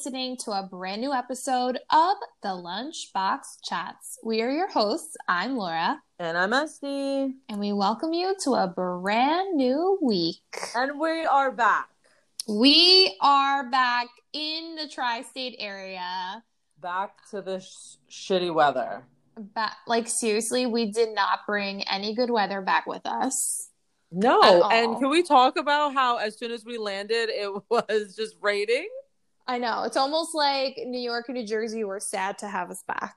listening to a brand new episode of the Lunchbox Chats. We are your hosts. I'm Laura. And I'm Este. And we welcome you to a brand new week. And we are back. We are back in the tri state area. Back to the sh- shitty weather. Back, like, seriously, we did not bring any good weather back with us. No, and can we talk about how as soon as we landed, it was just raining? I know. It's almost like New York and New Jersey were sad to have us back.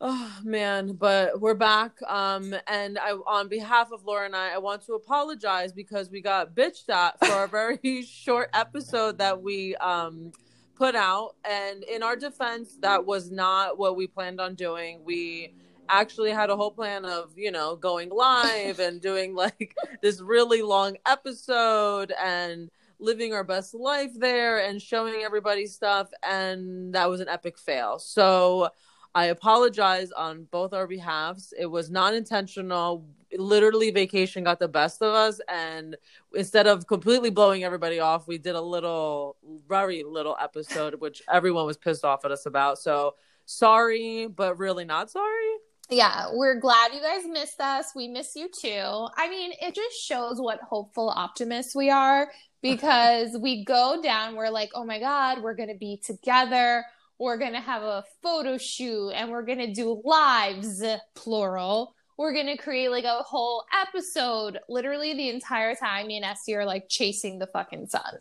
Oh man, but we're back. Um, and I, on behalf of Laura and I, I want to apologize because we got bitched at for a very short episode that we um put out. And in our defense, that was not what we planned on doing. We actually had a whole plan of you know going live and doing like this really long episode and living our best life there and showing everybody stuff and that was an epic fail. So i apologize on both our behalves it was not intentional. Literally vacation got the best of us and instead of completely blowing everybody off we did a little very little episode which everyone was pissed off at us about. So sorry but really not sorry? Yeah, we're glad you guys missed us. We miss you too. I mean, it just shows what hopeful optimists we are because we go down, we're like, oh my God, we're going to be together. We're going to have a photo shoot and we're going to do lives, plural. We're going to create like a whole episode. Literally, the entire time, me and Este are like chasing the fucking sun.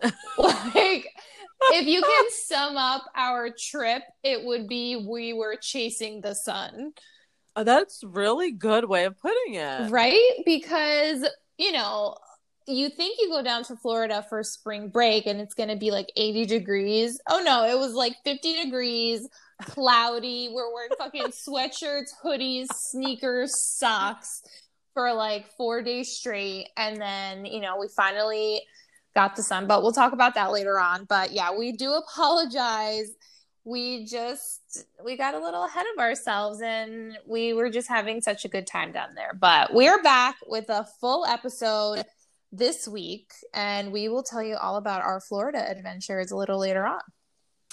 like, if you can sum up our trip, it would be we were chasing the sun. Oh, that's really good way of putting it. Right? Because, you know, you think you go down to Florida for spring break and it's going to be like 80 degrees. Oh no, it was like 50 degrees, cloudy. We're wearing fucking sweatshirts, hoodies, sneakers, socks for like 4 days straight and then, you know, we finally got the sun, but we'll talk about that later on. But yeah, we do apologize. We just we got a little ahead of ourselves and we were just having such a good time down there. But we're back with a full episode this week and we will tell you all about our Florida adventures a little later on.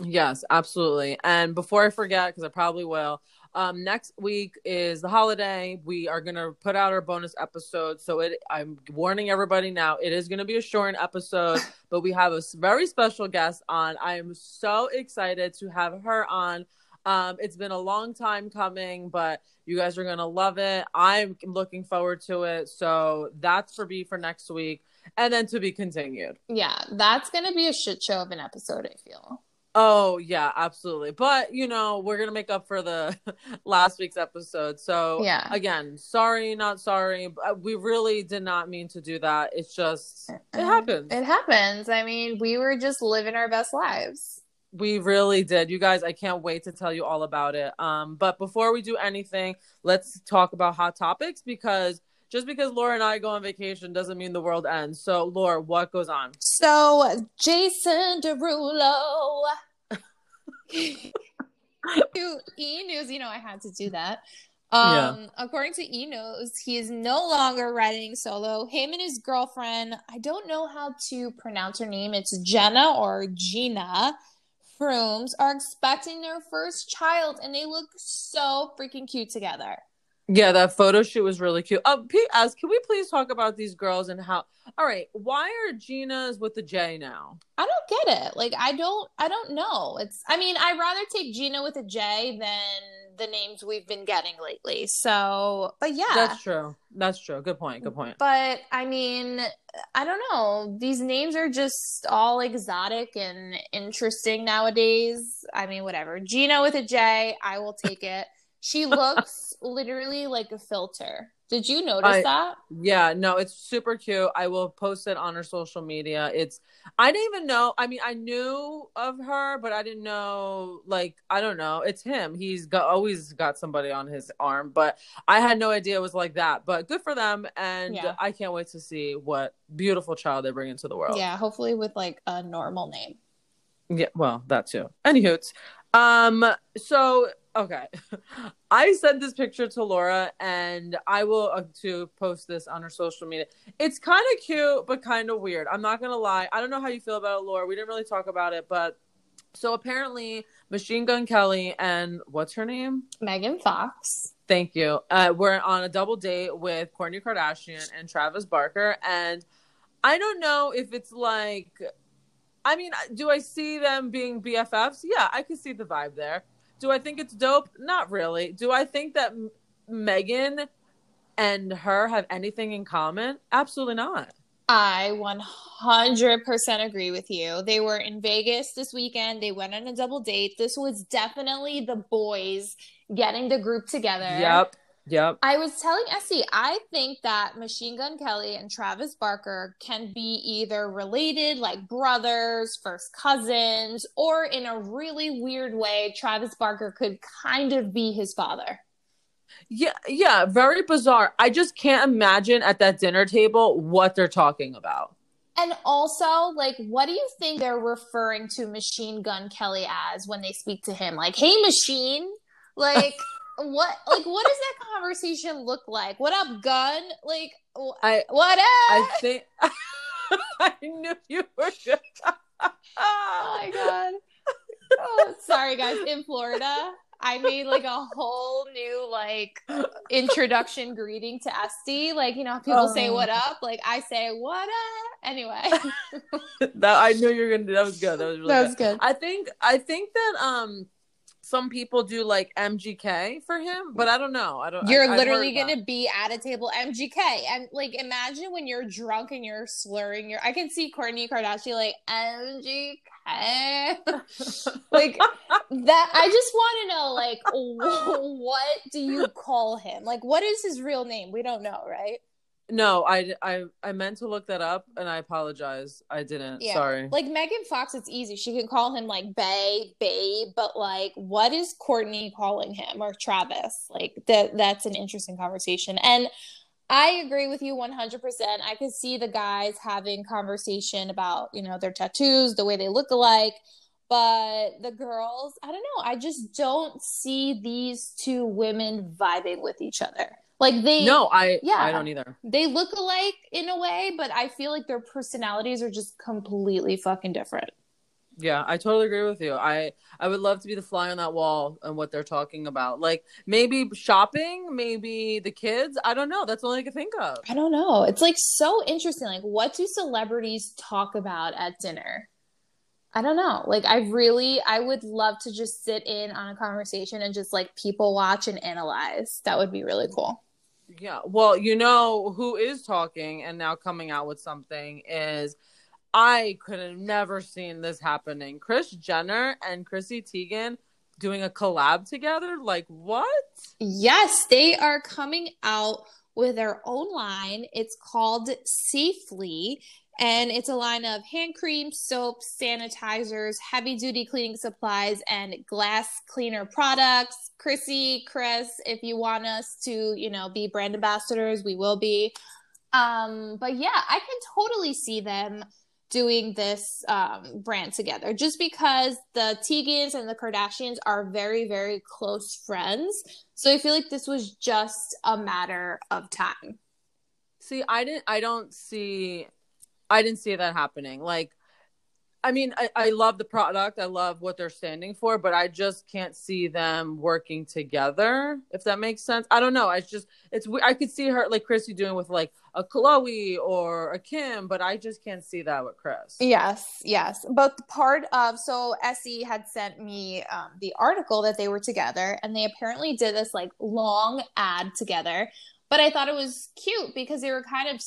Yes, absolutely. And before I forget, because I probably will, um, next week is the holiday. We are gonna put out our bonus episode. So it, I'm warning everybody now. It is gonna be a short episode, but we have a very special guest on. I am so excited to have her on. Um, it's been a long time coming, but you guys are gonna love it. I'm looking forward to it. So that's for me for next week, and then to be continued. Yeah, that's gonna be a shit show of an episode. I feel. Oh yeah, absolutely. But you know, we're gonna make up for the last week's episode. So yeah, again, sorry, not sorry. Uh, we really did not mean to do that. It's just it happens. It happens. I mean, we were just living our best lives. We really did. You guys, I can't wait to tell you all about it. Um, but before we do anything, let's talk about hot topics because just because Laura and I go on vacation doesn't mean the world ends. So, Laura, what goes on? So, Jason Derulo. E News, you know, I had to do that. Um, yeah. according to E News, he is no longer writing solo. Him and his girlfriend, I don't know how to pronounce her name. It's Jenna or Gina Frumes are expecting their first child, and they look so freaking cute together. Yeah, that photo shoot was really cute. Uh, P.S. Can we please talk about these girls and how? All right, why are Gina's with the J now? I don't get it. Like, I don't, I don't know. It's, I mean, I'd rather take Gina with a J than the names we've been getting lately. So, but yeah, that's true. That's true. Good point. Good point. But I mean, I don't know. These names are just all exotic and interesting nowadays. I mean, whatever. Gina with a J, I will take it. She looks literally like a filter. Did you notice I, that? Yeah, no, it's super cute. I will post it on her social media. It's I didn't even know. I mean, I knew of her, but I didn't know like I don't know. It's him. He's got always got somebody on his arm, but I had no idea it was like that. But good for them and yeah. I can't wait to see what beautiful child they bring into the world. Yeah, hopefully with like a normal name. Yeah, well, that too. Anywho, um so okay i sent this picture to laura and i will uh, to post this on her social media it's kind of cute but kind of weird i'm not gonna lie i don't know how you feel about it laura we didn't really talk about it but So apparently, Machine Gun Kelly and what's her name? Megan Fox. Thank you. Uh, we're on a double date with Kourtney Kardashian and Travis Barker, and I don't know if it's like. I mean, do I see them being BFFs? Yeah, I can see the vibe there. Do I think it's dope? Not really. Do I think that M- Megan and her have anything in common? Absolutely not. I 100% agree with you. They were in Vegas this weekend. They went on a double date. This was definitely the boys getting the group together. Yep. Yep. I was telling Essie, I think that Machine Gun Kelly and Travis Barker can be either related, like brothers, first cousins, or in a really weird way, Travis Barker could kind of be his father. Yeah, yeah, very bizarre. I just can't imagine at that dinner table what they're talking about. And also, like, what do you think they're referring to Machine Gun Kelly as when they speak to him? Like, hey, Machine? Like, what? Like, what does that conversation look like? What up, Gun? Like, I what up? I think I knew you were. Good. oh my god. Oh, sorry, guys. In Florida, I made like a whole new like introduction greeting to Este. Like, you know, people say what up, like I say what up. Anyway. that I knew you were gonna do that was good. That was really that was good. good. I think I think that um some people do like MGK for him, but I don't know. I don't. You're I, literally gonna be at a table MGK, and like imagine when you're drunk and you're slurring your. I can see Kourtney Kardashian like MGK, like that. I just want to know like what do you call him? Like what is his real name? We don't know, right? No, I, I I meant to look that up, and I apologize. I didn't. Yeah. Sorry. Like Megan Fox, it's easy. She can call him like Bay, Babe, but like, what is Kourtney calling him or Travis? Like that. That's an interesting conversation. And I agree with you 100%. I could see the guys having conversation about, you know, their tattoos, the way they look alike. But the girls, I don't know. I just don't see these two women vibing with each other. Like they no, I Yeah. I don't either. they look alike in a way, but I feel like their personalities are just completely fucking different. Yeah, I totally agree with you. I I would love to be the fly on that wall and what they're talking about. Like maybe shopping, maybe the kids. I don't know. That's all I can think of. I don't know. It's like so interesting. Like, what do celebrities talk about at dinner? I don't know. Like, I really, I would love to just sit in on a conversation and just like people watch and analyze. That would be really cool. Yeah. Well, you know who is talking and now coming out with something is I could have never seen this happening. Kris Jenner and Chrissy Teigen doing a collab together. Like what? Yes, they are coming out with their own line. It's called Safely, and it's a line of hand cream, soaps, sanitizers, heavy duty cleaning supplies, and glass cleaner products. Chrissy, Kris, if you want us to, you know, be brand ambassadors, we will be. Um, but yeah, I can totally see them doing this um, brand together just because the Teigens and the Kardashians are very, very close friends. So I feel like this was just a matter of time. See, I didn't I don't see I didn't see that happening. Like I mean, I, I love the product. I love what they're standing for, but I just can't see them working together. If that makes sense, I don't know. I just it's. I could see her like Chrissy doing with like a Khloe or a Kim, but I just can't see that with Kris. Yes, yes. But part of so Essie had sent me um, the article that they were together, and they apparently did this like long ad together. But I thought it was cute because they were kind of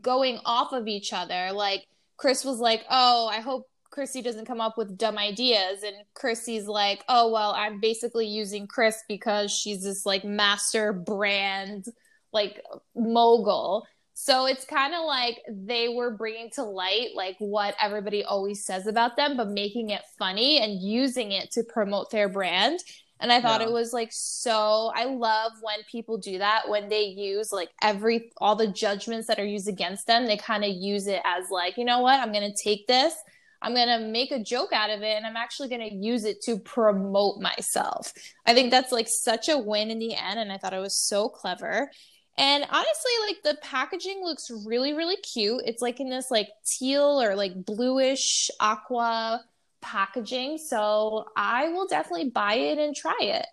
going off of each other. Like Kris was like, "Oh, I hope Chrissy doesn't come up with dumb ideas," and Chrissy's like, "Oh, well, I'm basically using Kris because she's this like master brand like mogul." So it's kind of like they were bringing to light like what everybody always says about them, but making it funny and using it to promote their brand. And I thought Yeah. it was like so. I love when people do that when they use like every all the judgments that are used against them. They kind of use it as like, you know what? I'm gonna take this. I'm gonna make a joke out of it, and I'm actually gonna use it to promote myself. I think that's like such a win in the end, and I thought it was so clever. And honestly, like the packaging looks really, really cute. It's like in this like teal or like bluish aqua packaging. So I will definitely buy it and try it.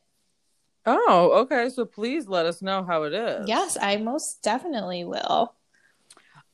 Oh, okay. So please let us know how it is. Yes, I most definitely will.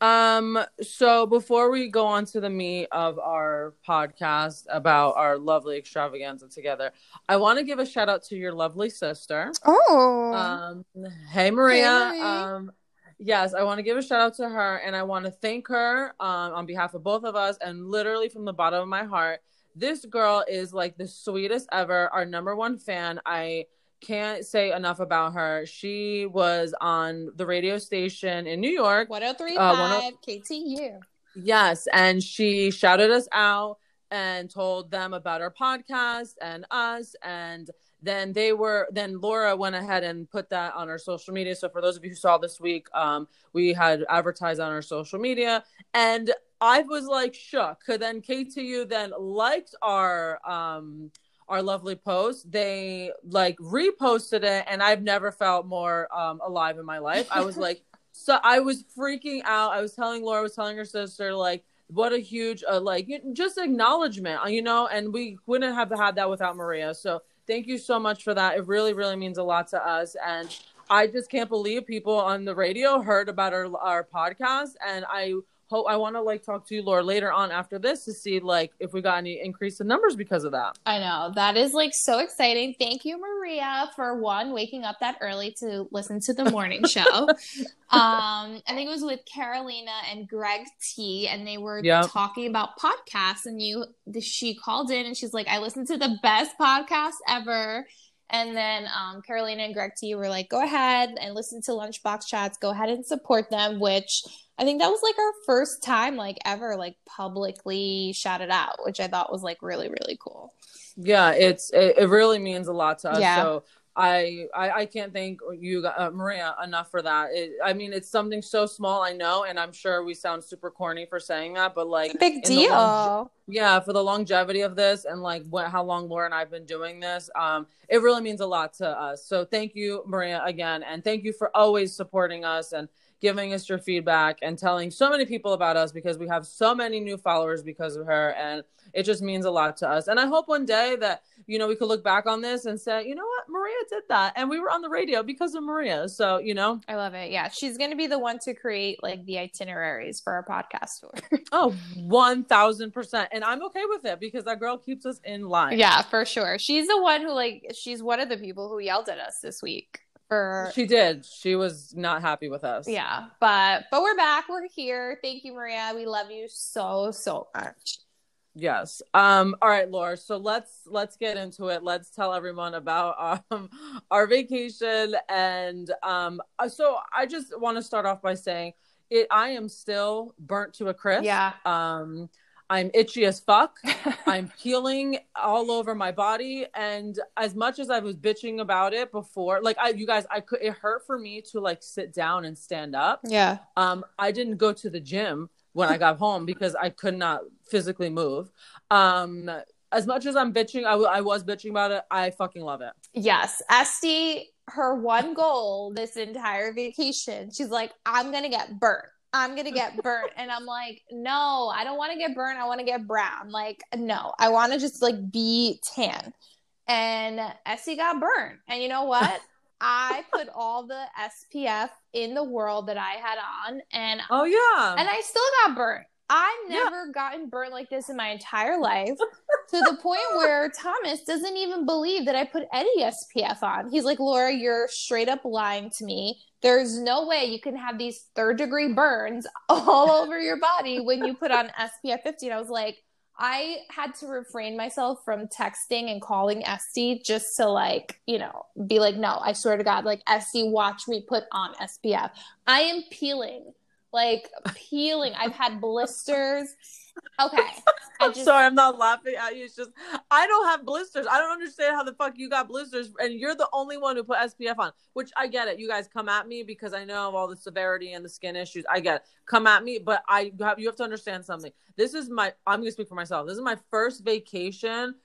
Um, so before we go on to the meat of our podcast about our lovely extravaganza together, I want to give a shout out to your lovely sister. Oh. Um, hey Maria. Hey, Um, yes, I want to give a shout out to her and I want to thank her um on behalf of both of us and literally from the bottom of my heart. This girl is like the sweetest ever, our number one fan. I can't say enough about her. She was on the radio station in New York. 1035 Uh, KTU. Yes, and she shouted us out and told them about our podcast and us and then they were then Laura went ahead and put that on our social media. So for those of you who saw this week, um, we had advertised on our social media and I was like shook. Then KTU then liked our um our lovely post. They like reposted it and I've never felt more um alive in my life. I was like so I was freaking out. I was telling Laura, I was telling her sister, like, what a huge, uh, like, just acknowledgement, uh, you know, and we wouldn't have had that without Maria. So thank you so much for that. It really, really means a lot to us. And I just can't believe people on the radio heard about our, our podcast. And I hope, I want to like talk to you, Laura, later on after this to see like if we got any increase in numbers because of that. I know. That is like so exciting. Thank you, Maria, for one, waking up that early to listen to the morning show. um, I think it was with Carolina and Greg T, and they were Yep. talking about podcasts. And you, she called in and she's like, I listened to the best podcast ever. And then um, Carolina and Greg T were like, go ahead and listen to Lunchbox Chats. Go ahead and support them, which I think that was like our first time, like ever, like publicly shouted out, which I thought was like really, really cool. Yeah, it's it, it really means a lot to us. Yeah. So I, I I can't thank you, uh, Maria, enough for that. It, I mean, it's something so small, I know, and I'm sure we sound super corny for saying that, but like, Big deal. yeah, for the longevity of this and like what how long Laura and I've been doing this, um, it really means a lot to us. So thank you, Maria, again, and thank you for always supporting us and giving us your feedback and telling so many people about us because we have so many new followers because of her and it just means a lot to us. And i hope one day that you know we could look back on this and say you know what? Maria did that and we were on the radio because of maria. So you know? I love it. Yeah, she's going to be the one to create like the itineraries for our podcast tour. oh 1000% and i'm okay with it because that girl keeps us in line. Yeah, for sure. She's the one who like she's one of the people who yelled at us this week for she did she was not happy with us Yeah, but but we're back. We're here. Thank you, Maria. We love you so so much. Yes. Um all right, Laura. So let's let's get into it. Let's tell everyone about um our vacation and um uh, so I just want to start off by saying it I am still burnt to a crisp. Yeah. Um I'm itchy as fuck. I'm peeling all over my body and as much as I was bitching about it before, like I you guys I could it hurt for me to like sit down and stand up. Yeah. Um, I didn't go to the gym when I got home because I could not physically move. Um, as much as I'm bitching, I, w- I was bitching about it. I fucking love it. Yes, Este, her one goal this entire vacation, she's like, I'm gonna get burnt. I'm gonna get burnt. And I'm like, no, I don't want to get burnt. I want to get brown. Like, no, I want to just like be tan. And Este got burnt. And you know what? I put all the SPF in the world that I had on, and Oh yeah. and I still got burnt. I've Yeah. never gotten burnt like this in my entire life to the point where Thomas doesn't even believe that I put any SPF on. He's like, Laura, you're straight up lying to me. There's no way you can have these third degree burns all over your body when you put on SPF 50. And I was like, I had to refrain myself from texting and calling Este just to like, you know, be like, no, I swear to God, like Este, watch me put on SPF. I am peeling, like peeling. I've had blisters. Okay. I'm sorry, I'm not laughing at you. It's just I don't have blisters. I don't understand how the fuck you got blisters, and you're the only one who put SPF on. Which I get it. You guys come at me because I know all the severity and the skin issues. I get it. Come at me, but I you have you have to understand something. This is my. I'm gonna speak for myself. This is my first vacation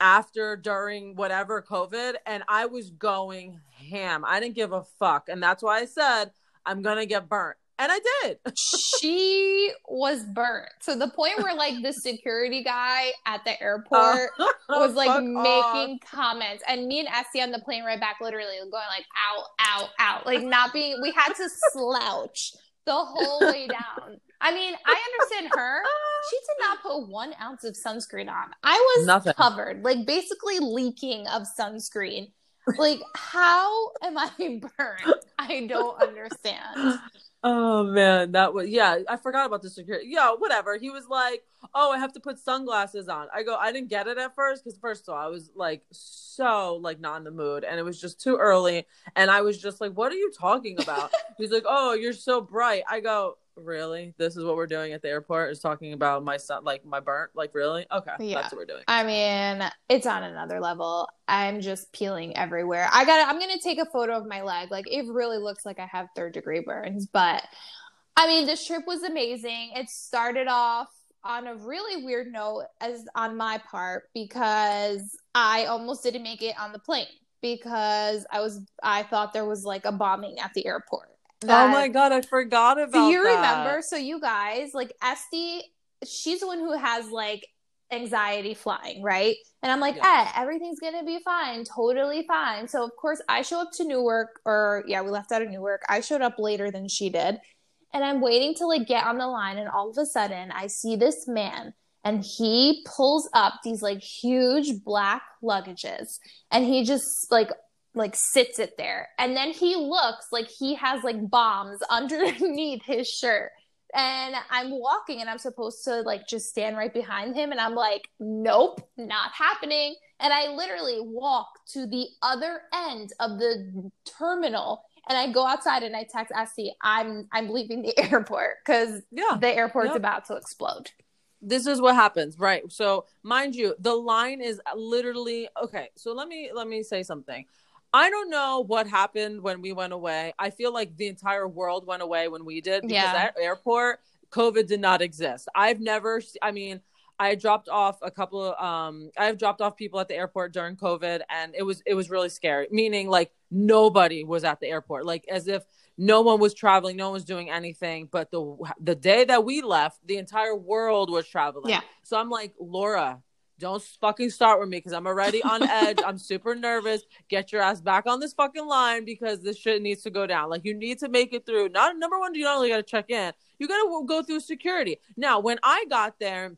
after during whatever COVID, and I was going ham. I didn't give a fuck, and that's why I said I'm gonna get burnt. And I did. she was burnt. So the point where like the security guy at the airport uh, was like making off. comments, and me and Essie on the plane right back, literally going like out, out, out, like not being. We had to slouch the whole way down. I mean, I understand her. She did not put one ounce of sunscreen on. I was Nothing. covered, like basically leaking of sunscreen. Like, how am I burned? I don't understand. Oh man, that was yeah. I forgot about the security. Yeah, whatever. He was like, "Oh, I have to put sunglasses on." I go, I didn't get it at first because first of all, I was like so like not in the mood, and it was just too early, and I was just like, "What are you talking about?" He's like, "Oh, you're so bright." I go, really? This is what we're doing at the airport is talking about my son like my burnt like really? Okay yeah. that's what we're doing. I mean it's on another level. I'm just peeling everywhere. I got i'm gonna take a photo of my leg. Like it really looks like i have third degree burns but i mean this trip was amazing. It started off on a really weird note as on my part because i almost didn't make it on the plane because i was i thought there was like a bombing at the airport that, oh my god, I forgot about. Do you that. remember? So you guys, like Este, she's the one who has like anxiety flying, right? And I'm like, yeah. eh, everything's gonna be fine, totally fine. So of course I show up to Newark, or yeah, we left out of Newark. I showed up later than she did, and I'm waiting to like get on the line, and all of a sudden I see this man. And he pulls up these like huge black luggages and he just like like sits it there and then he looks like he has like bombs underneath his shirt and i'm walking and i'm supposed to like just stand right behind him and i'm like nope not happening and i literally walk to the other end of the terminal and I go outside and I text Essie, I'm I'm leaving the airport because yeah, the airport's about to explode. This is what happens, right? So, mind you, the line is literally okay. So let me let me say something. I don't know what happened when we went away. I feel like the entire world went away when we did because yeah. at airport, COVID did not exist. I've never, I mean, I dropped off a couple of, um, I've dropped off people at the airport during COVID and it was, it was really scary. Meaning like nobody was at the airport, like as if no one was traveling, no one was doing anything. But the, the day that we left, the entire world was traveling. Yeah. So I'm like, Laura, don't fucking start with me because I'm already on edge. I'm super nervous. Get your ass back on this fucking line because this shit needs to go down. Like you need to make it through. Not number one, you not only got to check in, you got to go through security. Now, when I got there,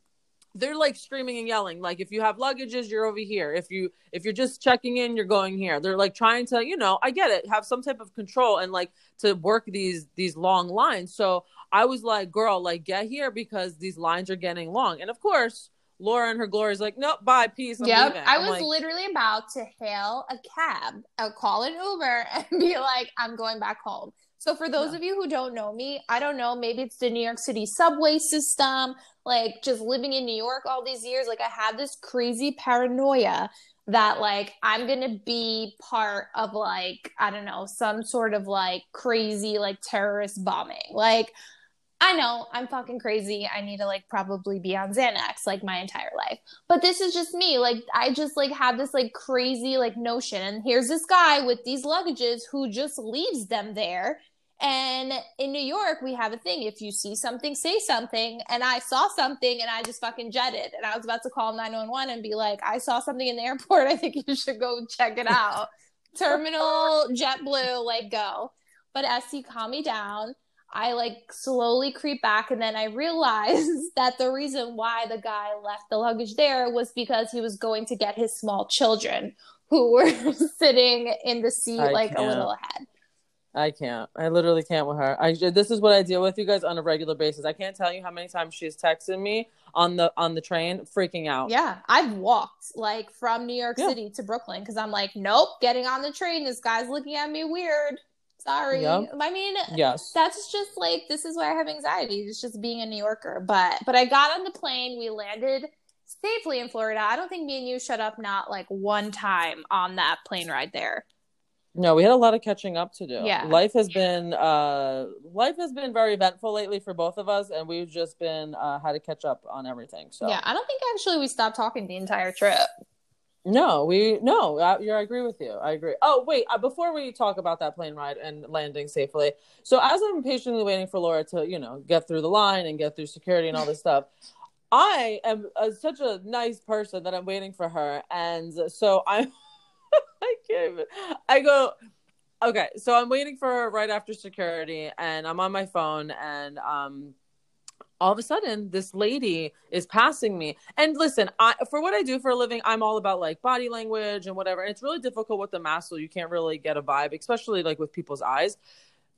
they're like screaming and yelling like if you have luggages you're over here if you if you're just checking in you're going here they're like trying to you know i get it have some type of control and like to work these these long lines so i was like girl like get here because these lines are getting long and of course Laura and her glory is like, nope, bye, peace. I'm yep. I was like, literally about to hail a cab, I'll call an Uber, and be like, I'm going back home. So for those yeah. of you who don't know me, I don't know, maybe it's the New York City subway system, like just living in New York all these years, like I had this crazy paranoia that like I'm going to be part of like I don't know, some sort of like crazy like terrorist bombing. Like I know I'm fucking crazy. I need to like probably be on Xanax like my entire life. But this is just me. Like I just like have this like crazy like notion. And here's this guy with these luggages who just leaves them there. And in New York, we have a thing. If you see something, say something. And I saw something and I just fucking jetted. And I was about to call 911 and be like, I saw something in the airport. I think you should go check it out. Terminal, JetBlue, like go. But Essie, calm me down I like slowly creep back and then I realized that the reason why the guy left the luggage there was because he was going to get his small children who were sitting in the seat I like can't. a little ahead. I can't. I literally can't with her. I this is what I deal with you guys on a regular basis. I can't tell you how many times she's texted me on the on the train freaking out. Yeah, I've walked like from New York yeah. City to Brooklyn cuz I'm like, "Nope, getting on the train this guy's looking at me weird." Sorry. Yep. I mean, yes. That's just like this is why I have anxiety. It's just being a New Yorker. But but I got on the plane. We landed safely in Florida. I don't think me and you shut up not like one time on that plane ride there. No, we had a lot of catching up to do. Yeah. Life has been uh life has been very eventful lately for both of us and we've just been uh had to catch up on everything. So Yeah, I don't think actually we stopped talking the entire trip. No, we no. I, you I agree with you. I agree. Oh wait, uh, before we talk about that plane ride and landing safely, so as I'm patiently waiting for Laura to you know get through the line and get through security and all this stuff, I am uh, such a nice person that I'm waiting for her, and so I'm. I can't even. I go. Okay, so I'm waiting for her right after security, and I'm on my phone, and um, all of a sudden this lady is passing me. And listen i for what i do for a living i'm all about like body language and whatever. And it's really difficult with the mask so you can't really get a vibe especially like with people's eyes.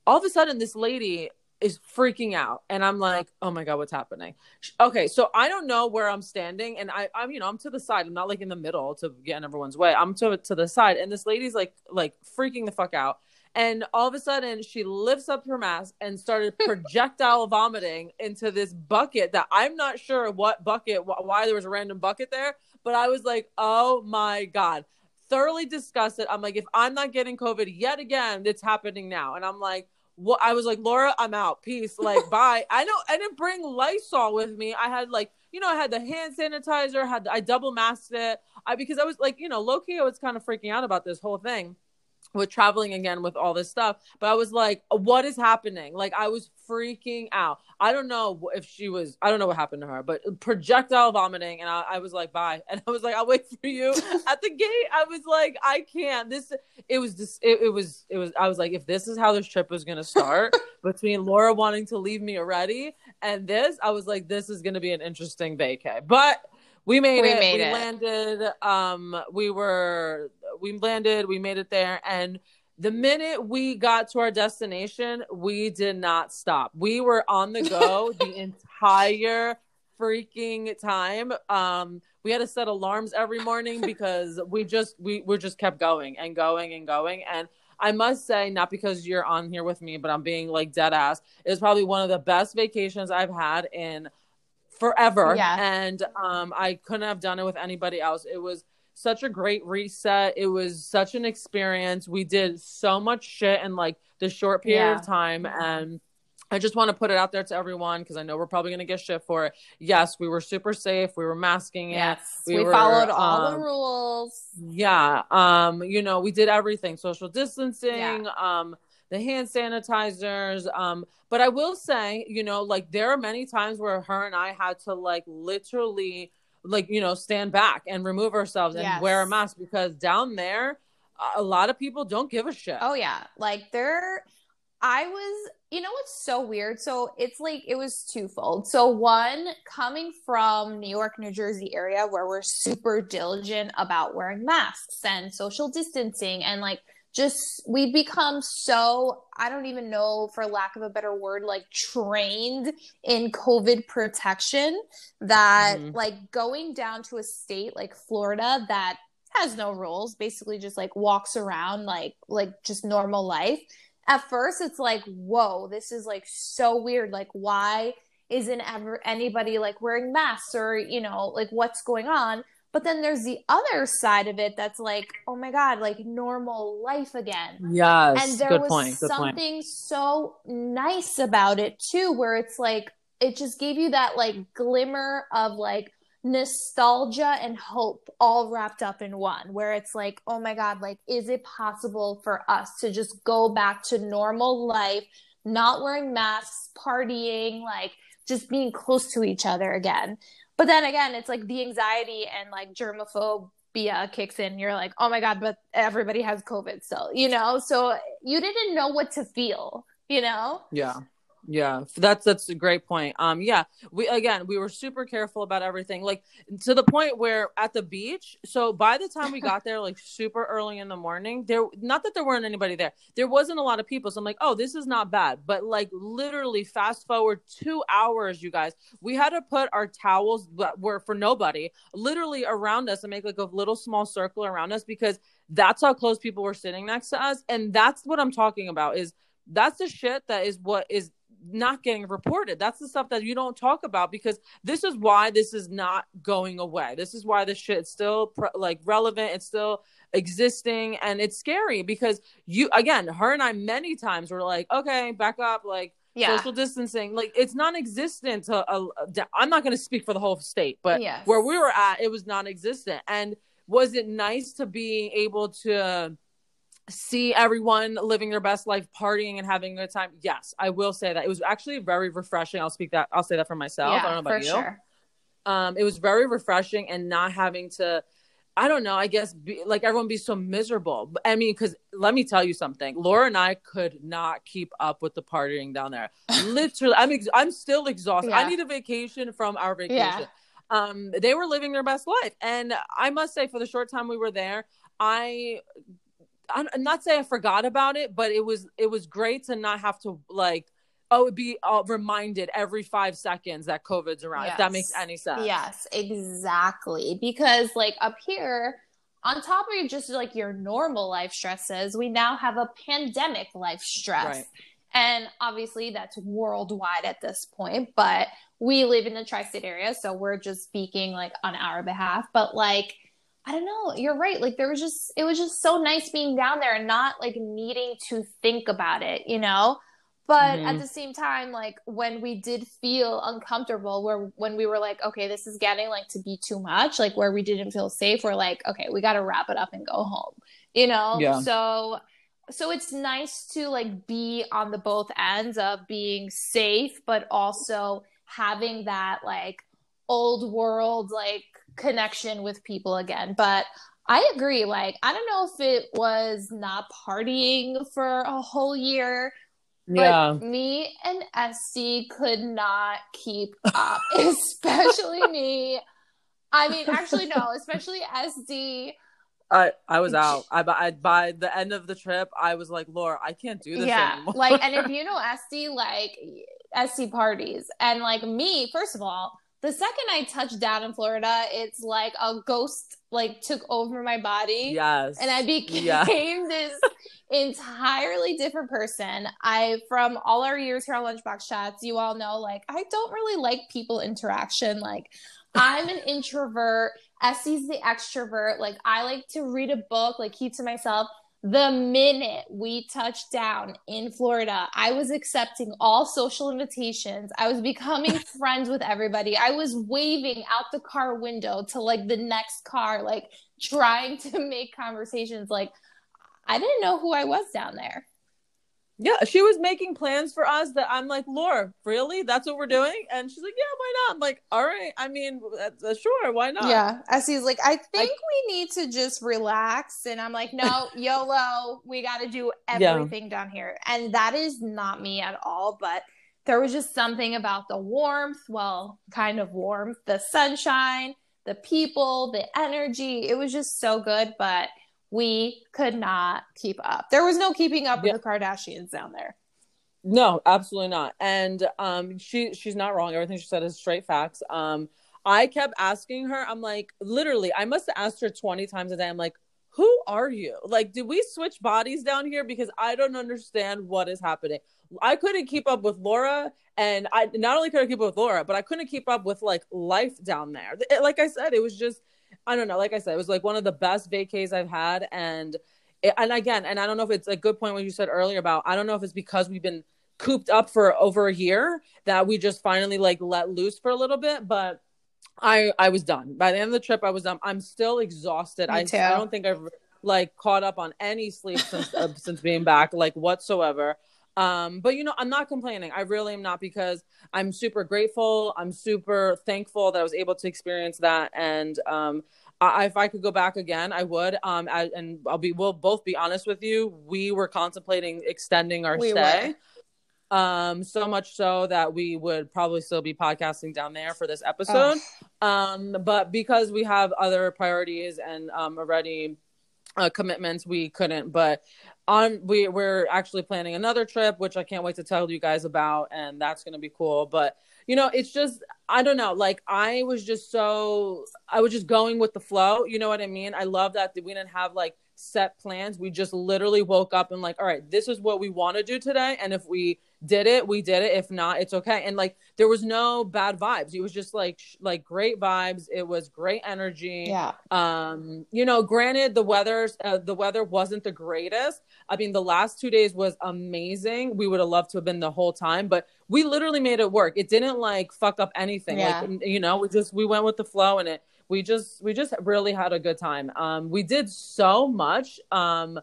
All of a sudden this lady is freaking out. And i'm like oh my god what's happening? Okay so i don't know where i'm standing. And i i'm you know i'm to the side. I'm not like in the middle to get in everyone's way. I'm to to the side. And this lady's like like freaking the fuck out and all of a sudden, she lifts up her mask and started projectile vomiting into this bucket that I'm not sure what bucket, why there was a random bucket there. But I was like, oh my God, thoroughly disgusted. I'm like, if I'm not getting COVID yet again, it's happening now. And I'm like, what I was like, Laura, I'm out. Peace. Like, bye. I know I didn't bring Lysol with me. I had like, you know, I had the hand sanitizer, had I double masked it. I because I was like, you know, low key, I was kind of freaking out about this whole thing with traveling again with all this stuff but i was like what is happening like i was freaking out i don't know if she was i don't know what happened to her but projectile vomiting and i, I was like bye and i was like i'll wait for you at the gate i was like i can't this it was just it, it was it was i was like if this is how this trip is going to start between laura wanting to leave me already and this i was like this is going to be an interesting vacay but we made we it. Made we it. landed. Um, we were we landed. We made it there, and the minute we got to our destination, we did not stop. We were on the go the entire freaking time. Um, we had to set alarms every morning because we just we we just kept going and going and going and. I must say, not because you're on here with me, but I'm being like dead ass. It was probably one of the best vacations I've had in forever. Yeah. And um, I couldn't have done it with anybody else. It was such a great reset. It was such an experience. We did so much shit in like the short period yeah. of time. And I just want to put it out there to everyone because I know we're probably going to get shit for it. Yes, we were super safe. We were masking it. Yes, we, we were, followed all um, the rules. Yeah. Um, you know, we did everything social distancing. Yeah. Um, the hand sanitizers. Um, but I will say, you know, like there are many times where her and I had to like literally like, you know, stand back and remove ourselves and yes. wear a mask because down there, a lot of people don't give a shit. Oh yeah. Like there I was, you know what's so weird? So it's like it was twofold. So one, coming from New York, New Jersey area where we're super diligent about wearing masks and social distancing and like just we've become so i don't even know for lack of a better word like trained in covid protection that mm-hmm. like going down to a state like florida that has no rules basically just like walks around like like just normal life. At first it's like whoa this is like so weird. Like why isn't ever anybody like wearing masks or you know like what's going on but then there's the other side of it that's like, oh my God, like normal life again. Yes. And there good was point, something point. so nice about it too, where it's like, it just gave you that like glimmer of like nostalgia and hope all wrapped up in one, where it's like, oh my God, like, is it possible for us to just go back to normal life, not wearing masks, partying, like, just being close to each other again. But then again, it's like the anxiety and like germophobia kicks in. You're like, oh my God, but everybody has COVID still, you know? So you didn't know what to feel, you know? Yeah. Yeah, that's that's a great point. Um, yeah, we again we were super careful about everything, like to the point where at the beach. So by the time we got there, like super early in the morning, there not that there weren't anybody there, there wasn't a lot of people. So I'm like, oh, this is not bad. But like literally, fast forward two hours, you guys, we had to put our towels that were for nobody, literally around us, and make like a little small circle around us because that's how close people were sitting next to us, and that's what I'm talking about. Is that's the shit that is what is not getting reported. That's the stuff that you don't talk about because this is why this is not going away. This is why this shit is still pre- like relevant. It's still existing and it's scary because you again, her and I many times were like, okay, back up, like yeah. social distancing like it's non-existent to, uh, i'm not going to speak for the whole state but yeah. where we were at it was non-existent and was it nice to be able to see everyone living their best life partying and having a good time. Yes i will say that. It was actually very refreshing. I'll speak that i'll say that for myself. Yeah, i don't know about you. sure. um it was very refreshing and not having to i don't know i guess be, like everyone be so miserable. I mean because let me tell you something. Laura and i could not keep up with the partying down there. Literally i'm ex- i'm still exhausted. Yeah. i need a vacation from our vacation. Yeah. um they were living their best life. And i must say for the short time we were there i i'm not saying i forgot about it but it was it was great to not have to like oh be uh, reminded every five seconds that covid's around if that makes any sense Yes, exactly. Because like up here, on top of just like your normal life stresses, we now have a pandemic life stress. Right. And obviously that's worldwide at this point, but we live in the tri-state area, so we're just speaking like on our behalf. But like I don't know, you're right. Like there was just it was just so nice being down there and not like needing to think about it, you know? But Mhm. at the same time, like when we did feel uncomfortable, where when we were like, okay, this is getting like to be too much, like where we didn't feel safe, we're like, okay, we got to wrap it up and go home, you know? Yeah. So, so it's nice to like be on the both ends of being safe, but also having that like old world like connection with people again. But I agree. Like, I don't know if it was not partying for a whole year, but yeah me and Este could not keep up, especially me. I mean, actually, no, especially Este. I, I was out. I, by- I by the end of the trip, I was like, Laura, I can't do this yeah, anymore. like, and if you know Este, like Este parties, and like me, first of all, the second I touched down in Florida, it's like a ghost like took over my body. yes, and I became Yeah. this entirely different person. I, from all our years here on Lunchbox Chats, you all know, like, I don't really like people interaction. Like, I'm an introvert. Essie's the extrovert. Like, I like to read a book, like, keep to myself. The minute we touched down in Florida, I was accepting all social invitations. I was becoming friends with everybody. I was waving out the car window to like the next car, like trying to make conversations. Like, I didn't know who I was down there. Yeah, she was making plans for us. That I'm like, Laura, really? That's what we're doing? And she's like, Yeah, why not? I'm like, All right. I mean, uh, sure, why not? Yeah. Essie's like, I think we need to just relax. And I'm like, no, YOLO, we got to do Yeah. everything down here. And that is not me at all. But there was just something about the warmth, well, kind of warmth, the sunshine, the people, the energy. It was just so good. But we could not keep up. There was no keeping up Yeah. with the Kardashians down there. No, absolutely not. And um she she's not wrong. Everything she said is straight facts. Um I kept asking her, I'm like, literally, I must have asked her 20 times a day. I'm like, who are you? Like, did we switch bodies down here? Because I don't understand what is happening. I couldn't keep up with Laura, and I not only couldn't keep up with Laura, but I couldn't keep up with like life down there. It- like I said, it was just, I don't know. Like I said, it was like one of the best vacays I've had, and it, and again, and I don't know if it's a good point what you said earlier about I don't know if it's because we've been cooped up for over a year that we just finally like let loose for a little bit, but. I I was done by the end of the trip. I was done. I'm still exhausted. I. I don't think I've like caught up on any sleep since uh, since being back, like whatsoever. Um, but you know, I'm not complaining. I really am not because I'm super grateful. I'm super thankful that I was able to experience that. And um, I, if I could go back again, I would. Um, I, and I'll be. We'll both be honest with you. We were contemplating extending our We stay. Um, so much so that we would probably still be podcasting down there for this episode. Um, but because we have other priorities and um already uh, commitments, we couldn't. But on we we're actually planning another trip, which I can't wait to tell you guys about, and that's gonna be cool. But you know, it's just I don't know. Like I was just so I was just going with the flow. You know what I mean? I love that we didn't have like set plans. We just literally woke up and like, all right, this is what we want to do today, and if we did it we did it. If not it's okay. And like there was no bad vibes. It was just like sh- like great vibes. It was great energy. Yeah. um you know granted the weather uh, the weather wasn't the greatest. I mean the last two days was amazing. We would have loved to have been the whole time but we literally made it work. It didn't like fuck up anything. Yeah. like you know we just we went with the flow and it we just we just really had a good time. Um, we did so much. Um,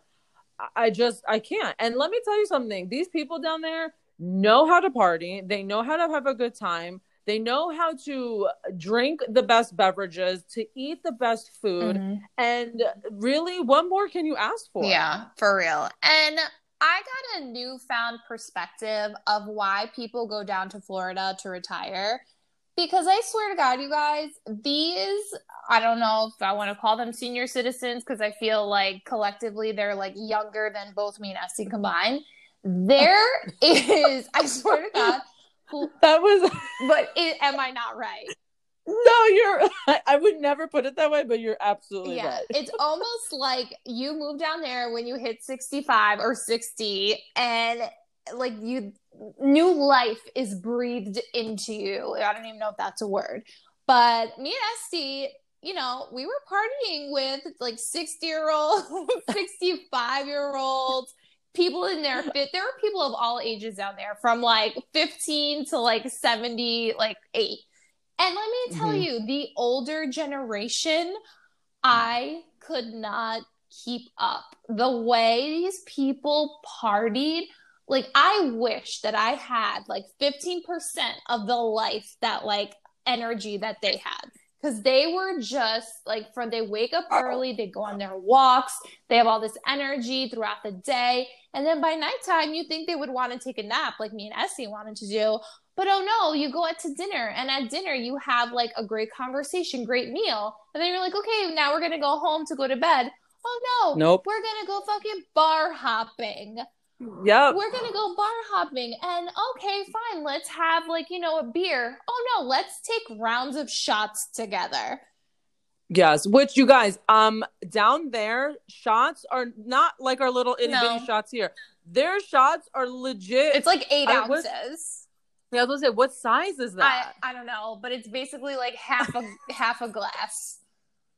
I just I can't. And let me tell you something. These people down there know how to party. They know how to have a good time. They know how to drink the best beverages, to eat the best food. Mm-hmm. And really, what more can you ask for? Yeah, for real. And I got a newfound perspective of why people go down to Florida to retire. Because I swear to God, you guys, these, I don't know if I want to call them senior citizens because I feel like collectively they're like younger than both me and Este combined. There is, I swear to God, That was but it, am I not right? no, you're. I, I would never put it that way, but you're absolutely yeah, right. it's almost like you move down there when you hit 65 or 60 and like you new life is breathed into you. I don't even know if that's a word. But me and Este, you know, we were partying with like 60 year olds, 65 year olds, people in their fit. There were people of all ages down there from like 15 to like 70, like eight. And let me tell Mhm. you, the older generation, I could not keep up. The way these people partied, like I wish that I had like 15% of the life that like energy that they had. Cause they were just like from they wake up early, they go on their walks, they have all this energy throughout the day. And then by nighttime, you think they would want to take a nap like me and Essie wanted to do. But oh no, you go out to dinner, and at dinner you have like a great conversation, great meal, and then you're like, okay, now we're gonna go home to go to bed. Oh no, Nope. we're gonna go fucking bar hopping. Yep. We're gonna go bar hopping, and okay, fine, let's have like you know a beer. Oh no, let's take rounds of shots together. Yes, which you guys, um, down there, shots are not like our little itty bitty No. shots here. Their shots are legit. It's like eight I was- ounces. yeah, I was gonna say, what size is I, that? I don't know, but it's basically like half a half a glass.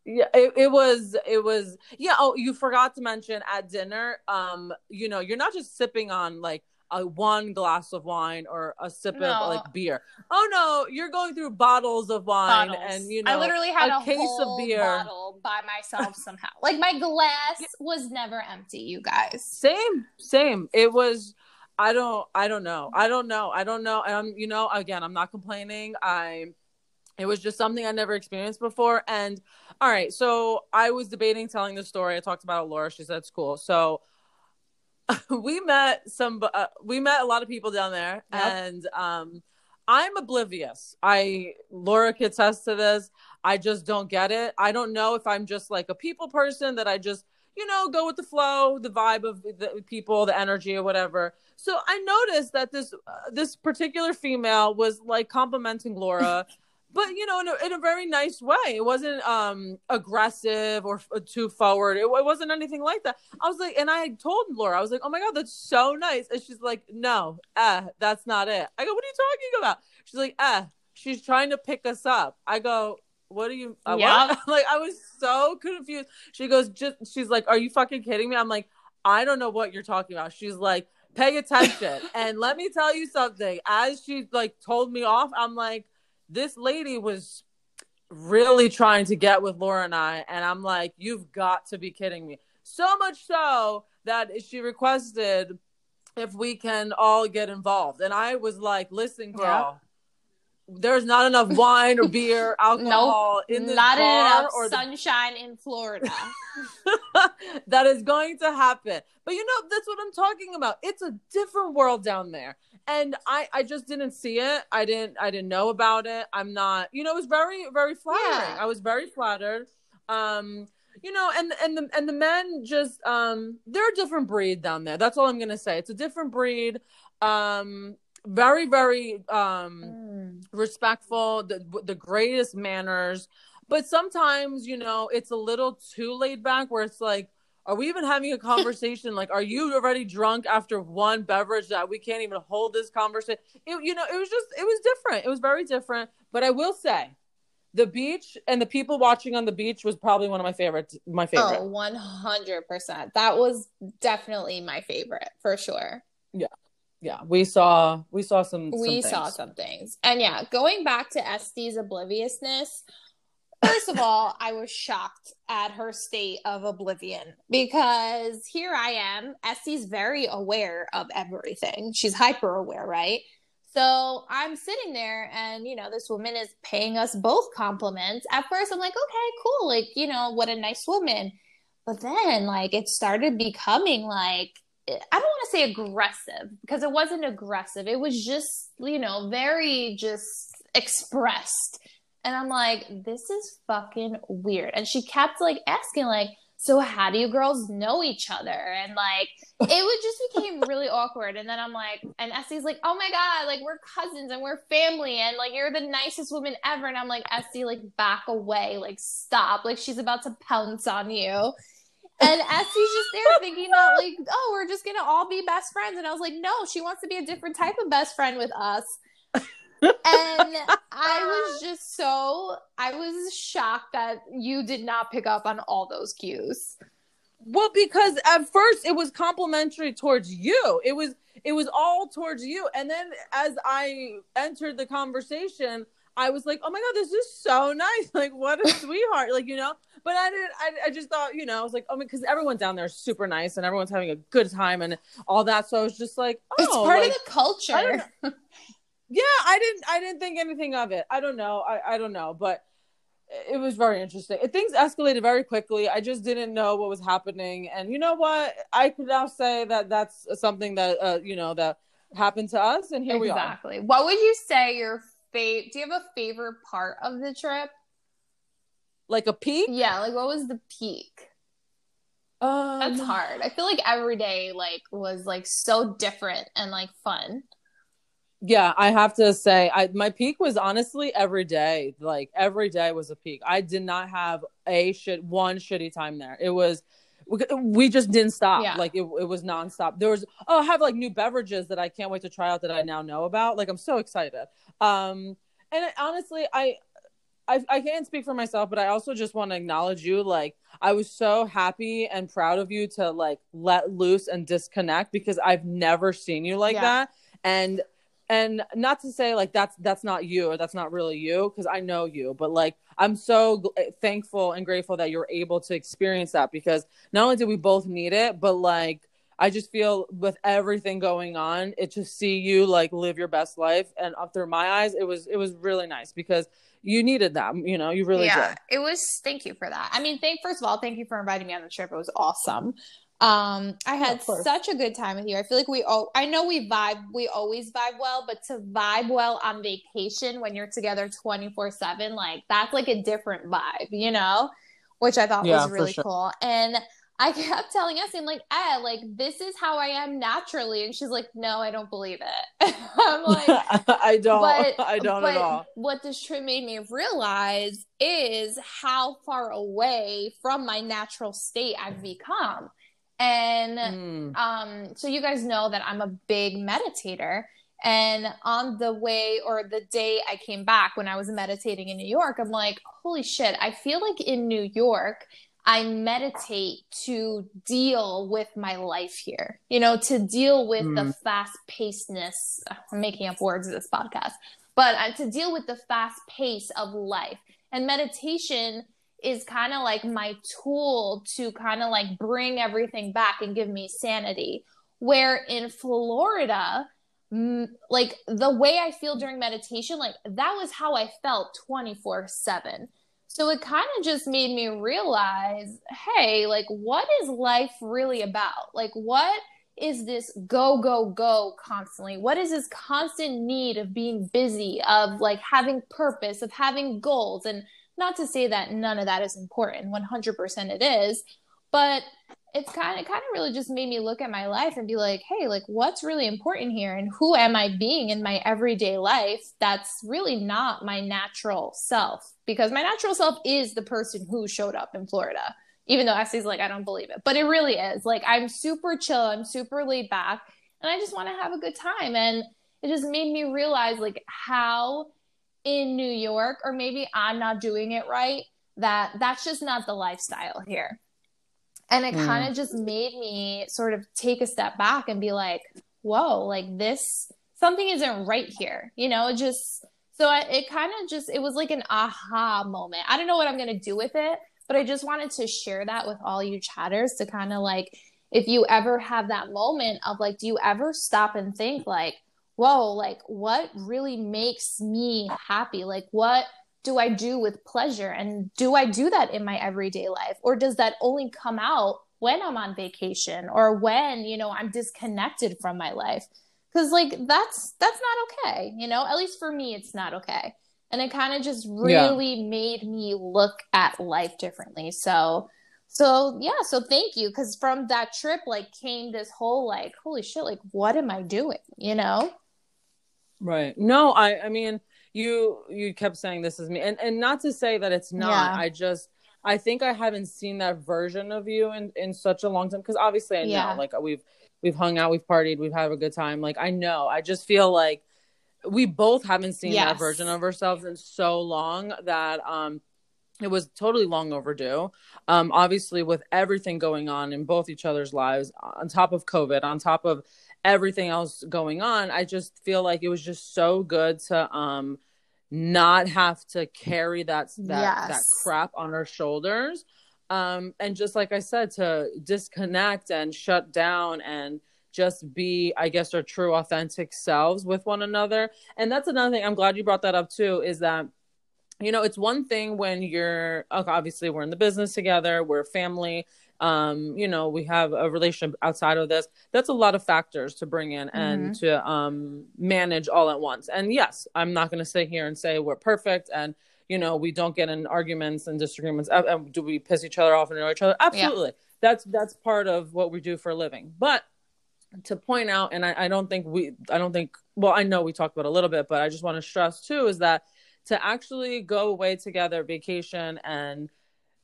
Yeah, it, it was, it was, yeah. Oh, you forgot to mention at dinner, um, you know, you're not just sipping on like a one glass of wine or a sip No. of like beer. Oh no, you're going through bottles of wine Bottles. and you know, I literally had a a, case of beer. bottle by myself somehow. Like my glass was never empty, you guys. same same it was i don't i don't know i don't know i don't know um you know again i'm not complaining i it was just something i never experienced before and all right so i was debating telling the story. I talked about it laura. She said it's cool. So we met some uh, we met a lot of people down there Yep. and um i'm oblivious. I laura could attest to this. I just don't get it. I don't know if i'm just like a people person that i just you know go with the flow the vibe of the people the energy or whatever. So i noticed that this uh, this particular female was like complimenting laura but you know in a, in a very nice way. It wasn't um aggressive or f- too forward. It, it wasn't anything like that. I was like and i told laura i was like oh my god that's so nice. And she's like no eh that's not it. I go what are you talking about? She's like eh she's trying to pick us up. I go what are you uh, Yeah. like i was so confused. She goes just she's like are you fucking kidding me? I'm like i don't know what you're talking about. She's like pay attention. And let me tell you something. As she like told me off i'm like this lady was really trying to get with Laura and I, and I'm like, you've got to be kidding me. So much so that she requested if we can all get involved. And I was like, listen, girl, there's not enough wine or beer, alcohol in this Not bar enough or the sunshine in Florida. that is going to happen. But you know, that's what I'm talking about. It's a different world down there. And I I just didn't see it. I didn't I didn't know about it. I'm not, you know, it was very very flattering. Yeah. I was very flattered. Um you know, and and the and the men just um they're a different breed down there. That's all I'm going to say. It's a different breed. Um very very um Mm. respectful, the the greatest manners. But sometimes, you know, it's a little too laid back where it's like, are we even having a conversation? like, are you already drunk after one beverage that we can't even hold this conversation? It, you know, it was just, it was different. It was very different. But I will say, the beach and the people watching on the beach was probably one of my favorites. My favorite. Oh, 100%. That was definitely my favorite for sure. Yeah, we saw, we saw some. we some saw some things. And yeah, going back to Este's obliviousness, First of all, I was shocked at her state of oblivion because here I am. Essie's very aware of everything. She's hyper aware, right? So I'm sitting there and, you know, this woman is paying us both compliments. At first, I'm like, okay, cool. Like, you know, what a nice woman. But then, like, it started becoming like, I don't want to say aggressive because it wasn't aggressive. It was just, you know, very just expressed and I'm like, this is fucking weird. And she kept like asking, like, so how do you girls know each other? And like, it would just became really awkward. And then I'm like, and Essie's like, oh my God, like we're cousins and we're family. And like, you're the nicest woman ever. And I'm like, Essie, like back away, like stop. Like she's about to pounce on you. And Essie's just there thinking that like, oh, we're just gonna all be best friends. And I was like, no, she wants to be a different type of best friend with us and I was just so I was shocked that you did not pick up on all those cues. Well, because at first it was complimentary towards you. It was it was all towards you. And then as I entered the conversation, I was like, "Oh my god, this is so nice! Like, what a sweetheart! Like, you know." But I didn't. I, I just thought, you know, I was like, "Oh, because everyone down there is super nice and everyone's having a good time and all that." So I was just like, "Oh, it's part like, of the culture." yeah i didn't i didn't think anything of it. I don't know. I, I don't know. But it was very interesting. Things escalated very quickly. I just didn't know what was happening. And you know what? I could now say that that's something that uh, you know that happened to us and here exactly. we are. Exactly. What would you say your favorite do you have a favorite part of the trip like a peak yeah like what was the peak um, that's hard i feel like every day like was like so different and like fun yeah, I have to say, I my peak was honestly every day. Like every day was a peak. I did not have a shit one shitty time there. It was we just didn't stop. Yeah. Like it, it was nonstop. There was oh, I have like new beverages that I can't wait to try out that I now know about. Like I'm so excited. Um, and I, honestly, I, I I can't speak for myself, but I also just want to acknowledge you. Like I was so happy and proud of you to like let loose and disconnect because I've never seen you like yeah. that. And and not to say like that's that's not you or that's not really you because i know you but like i'm so eh, thankful and grateful that you're able to experience that because not only did we both need it but like i just feel with everything going on it to see you like live your best life and up through my eyes it was it was really nice because you needed them, you know you really did. yeah, did. it was thank you for that i mean thank first of all thank you for inviting me on the trip it was awesome um, I had such a good time with you. I feel like we all, I know we vibe, we always vibe well, but to vibe well on vacation when you're together 24 7, like that's like a different vibe, you know, which I thought yeah, was really sure. cool. And I kept telling us, I'm like, eh, like this is how I am naturally. And she's like, no, I don't believe it. I'm like, I don't, but, I don't at all. What this trip made me realize is how far away from my natural state I've become and mm. um, so you guys know that I'm a big meditator. And on the way or the day I came back when I was meditating in New York, I'm like, holy shit, I feel like in New York, I meditate to deal with my life here, you know, to deal with mm. the fast pacedness. I'm making up words this podcast, but uh, to deal with the fast pace of life. And meditation is kind of like my tool to kind of like bring everything back and give me sanity. Where in Florida, like the way I feel during meditation, like that was how I felt 24 7. So it kind of just made me realize hey, like, what is life really about? Like, what is this go, go, go constantly? What is this constant need of being busy, of like having purpose, of having goals? And not to say that none of that is important, 100% it is, but it's kind of kind of really just made me look at my life and be like, hey, like what's really important here and who am I being in my everyday life that's really not my natural self? Because my natural self is the person who showed up in Florida. Even though Essie's like, I don't believe it. But it really is. Like I'm super chill, I'm super laid back, and I just want to have a good time. And it just made me realize like how in New York, or maybe I'm not doing it right, that that's just not the lifestyle here. And it kind of just made me sort of take a step back and be like, whoa, like this, something isn't right here. You know, just So I, it kind of just, it was like an aha moment. I don't know what I'm going to do with it, but I just wanted to share that with all you chatters to kind of like, if you ever have that moment of like, do you ever stop and think like, whoa, like what really makes me happy? Like what do I do with pleasure? And do I do that in my everyday life? Or does that only come out when I'm on vacation or when, you know, I'm disconnected from my life? Cause like that's that's not okay, you know? At least for me it's not okay. And it kind of just really yeah. made me look at life differently. So so yeah, so thank you. Cause from that trip like came this whole like, holy shit, like what am I doing? You know? Right. No, I I mean you you kept saying this is me. And and not to say that it's not. Yeah. i just i think i haven't seen that version of you in in such a long time. Because obviously i know like we've we've hung out we've partied we've had a good time. Like i know. I just feel like we both haven't seen yes. that version of ourselves in so long that um it was totally long overdue. Um obviously with everything going on in both each other's lives on top of covid on top of everything else going on i just feel like it was just so good to um not have to carry that that yes. that crap on our shoulders um and just like i said to disconnect and shut down and just be i guess our true authentic selves with one another and that's another thing i'm glad you brought that up too is that you know it's one thing when you're obviously we're in the business together we're family um, you know, we have a relationship outside of this. That's a lot of factors to bring in and mm-hmm. to um, manage all at once. And yes, I'm not going to sit here and say we're perfect and you know we don't get in arguments and disagreements. Uh, do we piss each other off and annoy each other? Absolutely. Yeah. That's that's part of what we do for a living. But to point out, and I, I don't think we, I don't think, well, I know we talked about a little bit, but I just want to stress too is that to actually go away together, vacation, and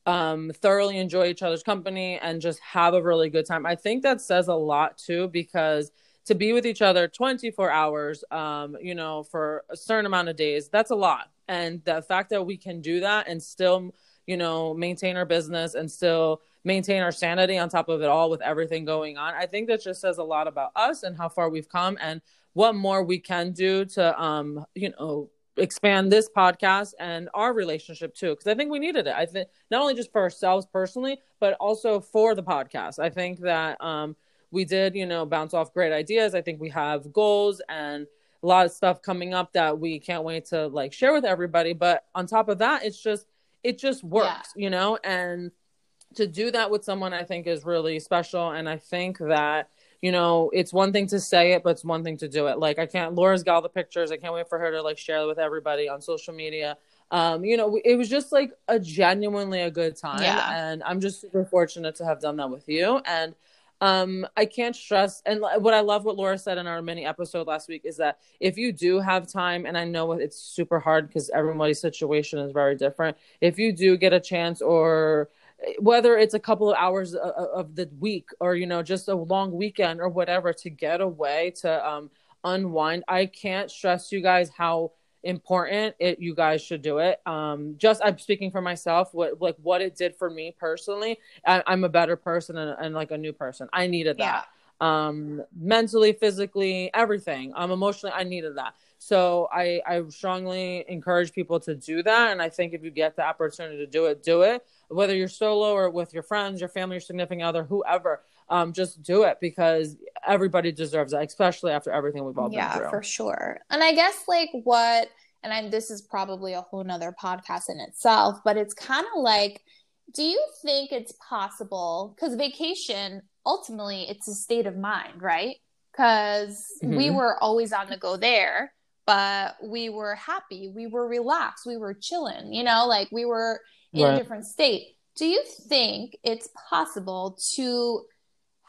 um, thoroughly enjoy each other's company and just have a really good time. I think that says a lot too, because to be with each other 24 hours, um, you know, for a certain amount of days, that's a lot. And the fact that we can do that and still, you know, maintain our business and still maintain our sanity on top of it all with everything going on, I think that just says a lot about us and how far we've come and what more we can do to, um, you know, expand this podcast and our relationship too because i think we needed it. I think not only just for ourselves personally but also for the podcast. I think that um, we did you know bounce off great ideas. I think we have goals and a lot of stuff coming up that we can't wait to like share with everybody. But on top of that it's just it just works yeah. you know? And to do that with someone i think is really special. And i think that you know, it's one thing to say it, but it's one thing to do it. Like I can't. Laura's got all the pictures. I can't wait for her to like share it with everybody on social media. Um, you know, it was just like a genuinely a good time, yeah. and I'm just super fortunate to have done that with you. And um, I can't stress. And what I love what Laura said in our mini episode last week is that if you do have time, and I know it's super hard because everybody's situation is very different. If you do get a chance or whether it's a couple of hours of the week or you know just a long weekend or whatever to get away to um, unwind i can't stress you guys how important it you guys should do it um just i'm speaking for myself what like what it did for me personally I, am a better person and, and, like a new person i needed that yeah. um mentally physically everything um emotionally i needed that so I, I strongly encourage people to do that. And I think if you get the opportunity to do it, do it. Whether you're solo or with your friends, your family, your significant other, whoever, um, just do it because everybody deserves it, especially after everything we've all yeah, been through. Yeah, for sure. And I guess like what, and I, this is probably a whole nother podcast in itself, but it's kind of like, do you think it's possible? Because vacation, ultimately, it's a state of mind, right? Because mm-hmm. we were always on the go there but we were happy, we were relaxed, we were chilling, you know, like we were in right. a different state. Do you think it's possible to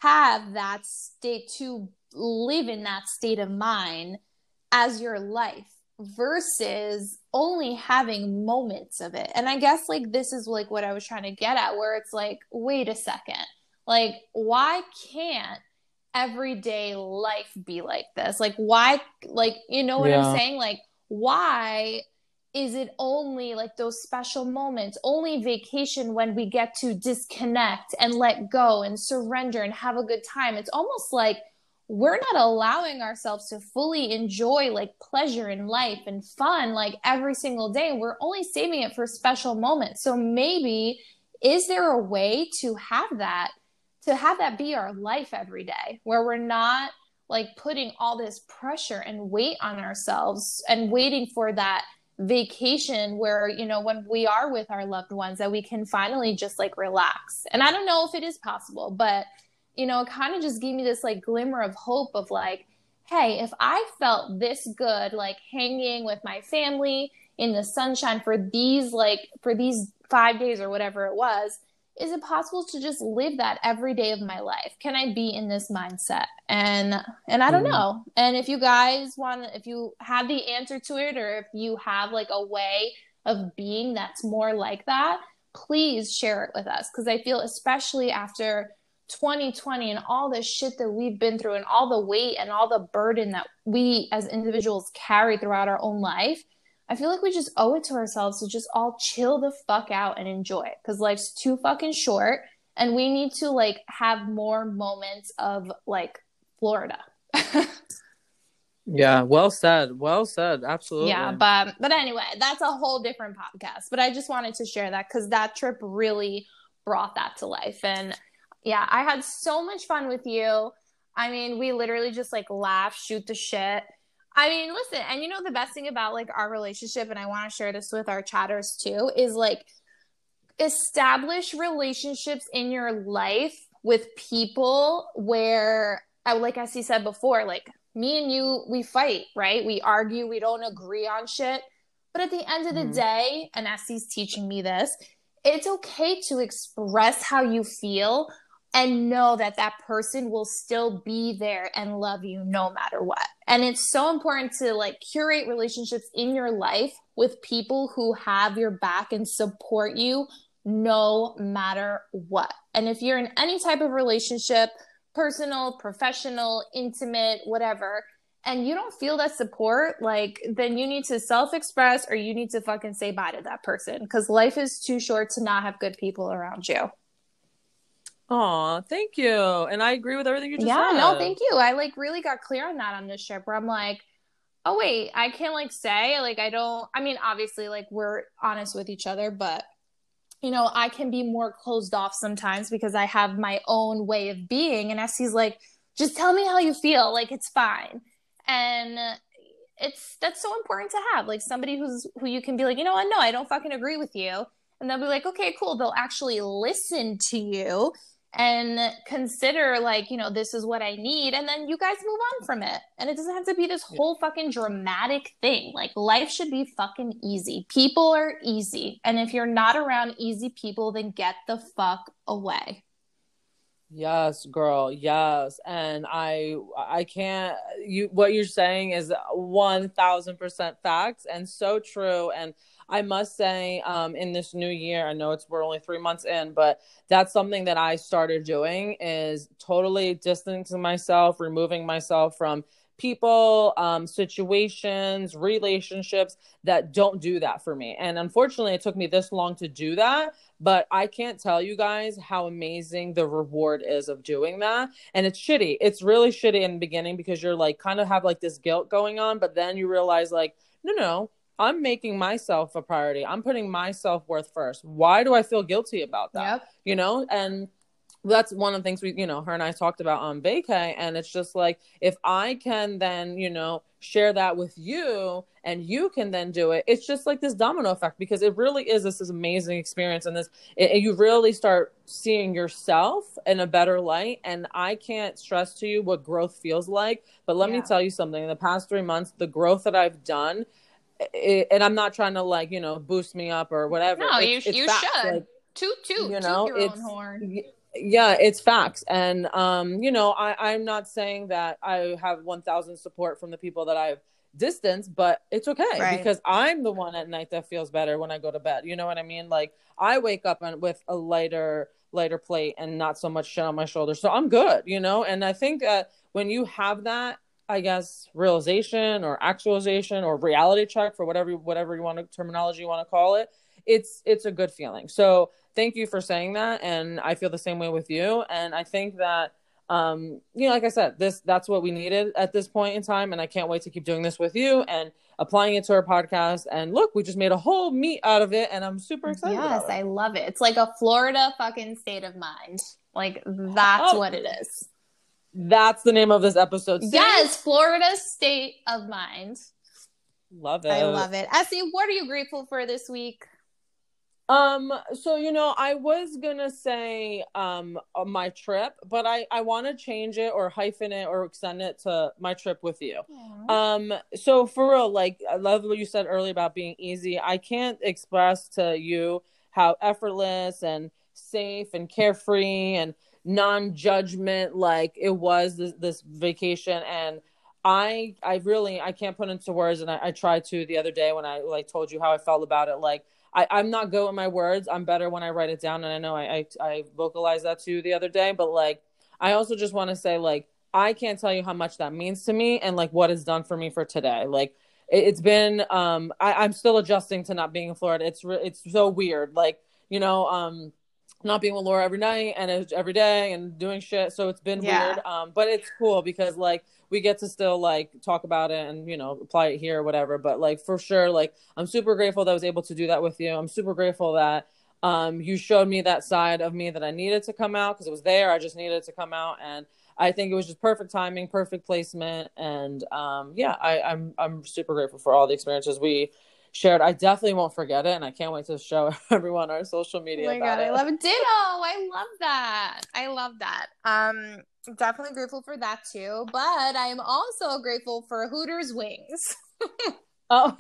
have that state, to live in that state of mind as your life versus only having moments of it? And I guess like this is like what I was trying to get at, where it's like, wait a second, like, why can't everyday life be like this? Like, why, like, you know what yeah. I'm saying? Like, why is it only like those special moments, only vacation when we get to disconnect and let go and surrender and have a good time? It's almost like, we're not allowing ourselves to fully enjoy like pleasure in life and fun like every single day. We're only saving it for special moments. So maybe is there a way to have that to have that be our life every day where we're not like putting all this pressure and weight on ourselves and waiting for that vacation where you know when we are with our loved ones that we can finally just like relax. And i don't know if it is possible but you know it kind of just gave me this like glimmer of hope of like hey if i felt this good like hanging with my family in the sunshine for these like for these five days or whatever it was is it possible to just live that every day of my life? Can i be in this mindset? And and i don't mm. know. And if you guys want if you have the answer to it or if you have like a way of being that's more like that please share it with us. Because i feel especially after 2020 and all the shit that we've been through and all the weight and all the burden that we as individuals carry throughout our own life I feel like we just owe it to ourselves to just all chill the fuck out and enjoy it because life's too fucking short and we need to like have more moments of like Florida. yeah, well said. Well said. Absolutely. Yeah, but but anyway, that's a whole different podcast. But I just wanted to share that cuz that trip really brought that to life and yeah, I had so much fun with you. I mean, we literally just like laugh, shoot the shit I mean, listen, and you know the best thing about like our relationship, and I want to share this with our chatters too, is like establish relationships in your life with people where, uh, like as he said before, like me and you, we fight, right? We argue, we don't agree on shit. But at the end of the mm-hmm. day, and Essie's teaching me this, it's okay to express how you feel and know that that person will still be there and love you no matter what. And it's so important to like curate relationships in your life with people who have your back and support you no matter what. And if you're in any type of relationship, personal, professional, intimate, whatever, and you don't feel that support, like then you need to self-express or you need to fucking say bye to that person because life is too short to not have good people around you. Oh, thank you. And I agree with everything you just yeah, said. no, thank you. I like really got clear on that on this trip where I'm like, oh wait, I can't like say like I don't I mean obviously like we're honest with each other, but you know, I can be more closed off sometimes because I have my own way of being and Essie's like, just tell me how you feel, like it's fine. And it's that's so important to have like somebody who's who you can be like, you know what, no, I don't fucking agree with you. And they'll be like, okay, cool. They'll actually listen to you and consider like you know this is what i need and then you guys move on mm-hmm. from it. And it doesn't have to be this whole fucking dramatic thing. Like life should be fucking easy. People are easy. And if you're not around easy people then get the fuck away. Yes girl. Yes. And i i can't you what you're saying is 1000% facts and so true. And I must say, um, in this new year, I know it's we're only three months in, but that's something that I started doing is totally distancing myself, removing myself from people, um, situations, relationships that don't do that for me. And unfortunately, it took me this long to do that. But I can't tell you guys how amazing the reward is of doing that. And it's shitty. It's really shitty in the beginning because you're like kind of have like this guilt going on, but then you realize, like, no, no, I'm making myself a priority. I'm putting my self worth first. Why do I feel guilty about that? Yep. You know, and that's one of the things we, you know, her and I talked about on vacay. And it's just like, if I can then, you know, share that with you and you can then do it, it's just like this domino effect because it really is this, this amazing experience. And this, it, you really start seeing yourself in a better light. And I can't stress to you what growth feels like. But let yeah. me tell you something in the past three months, the growth that I've done it, and I'm not trying to like you know boost me up or whatever. No, it's, you, it's you should. Like, toot toot. You know, toot it's yeah, it's facts, and um, you know, I I'm not saying that I have 1,000 support from the people that I've distanced, but it's okay right. because I'm the one at night that feels better when I go to bed. You know what I mean? Like I wake up and with a lighter lighter plate and not so much shit on my shoulders, so I'm good. You know, and I think that when you have that I guess realization or actualization or reality check for whatever whatever you want to terminology you want to call it it's it's a good feeling so thank you for saying that and I feel the same way with you and I think that um, you know, like I said, this that's what we needed at this point in time, and I can't wait to keep doing this with you and applying it to our podcast. And look, we just made a whole meat out of it, and I'm super excited. Yes, I love it. It's like a Florida fucking state of mind. Like that's Oh. what it is. That's the name of this episode. See? Yes, Florida state of mind. love it. I love it. Essie, what are you grateful for this week? Um, so you know, I was gonna say um uh, my trip, but I I want to change it or hyphen it or extend it to my trip with you. Um, so for real, like I love what you said earlier about being easy. I can't express to you how effortless and safe and carefree and non-judgment like it was this, this vacation and I I really I can't put into words and I, I tried to the other day when I like told you how I felt about it like I, I'm not good with my words. I'm better when I write it down, and I know I I, I vocalized that to you the other day. But like, I also just want to say like I can't tell you how much that means to me, and like what it's done for me for today. Like it, it's been um I, I'm still adjusting to not being in Florida. It's re- it's so weird. Like you know um not being with Laura every night and every day and doing shit. So it's been Yeah. weird. Um, but it's cool because like we get to still like talk about it and you know apply it here or whatever. But like for sure, like I'm super grateful that I was able to do that with you. I'm super grateful that um you showed me that side of me that I needed to come out because it was there. I just needed it to come out and I think it was just perfect timing, perfect placement, and um, yeah, I, I'm I'm super grateful for all the experiences we shared. I definitely won't forget it, and I can't wait to show everyone our social media. Oh media my about god, it. I love it. Ditto. I love that. I love that. Um, definitely grateful for that too. But I am also grateful for Hooters wings. Oh,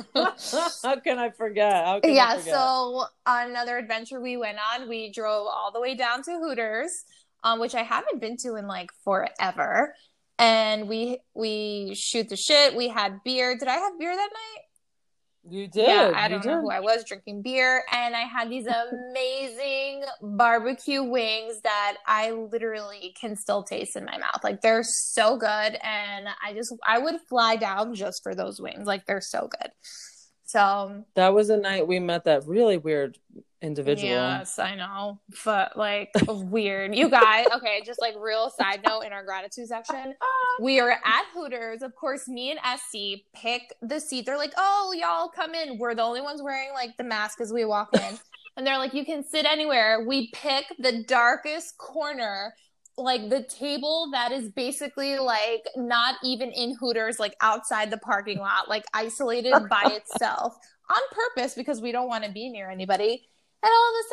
how can I forget? How can I yeah. forget? So on another adventure we went on, we drove all the way down to Hooters, um, which I haven't been to in like forever. And we we shoot the shit. We had beer. Did I have beer that night? You did. Yeah, I you don't know did. who I was drinking beer, and I had these amazing barbecue wings that I literally can still taste in my mouth. Like they're so good, and I just I would fly down just for those wings. Like they're so good. So That was a night we met that really weird individual. yes, I know, but like weird. You guys, okay? Just like real side note in our gratitude section. Oh. We are at Hooters. Of course, me and Essie pick the seat. They're like, oh, y'all come in. We're the only ones wearing like the mask as we walk in. and they're like, you can sit anywhere. We pick the darkest corner, like the table that is basically like not even in Hooters, like outside the parking lot, like isolated by itself on purpose because we don't want to be near anybody. And all of a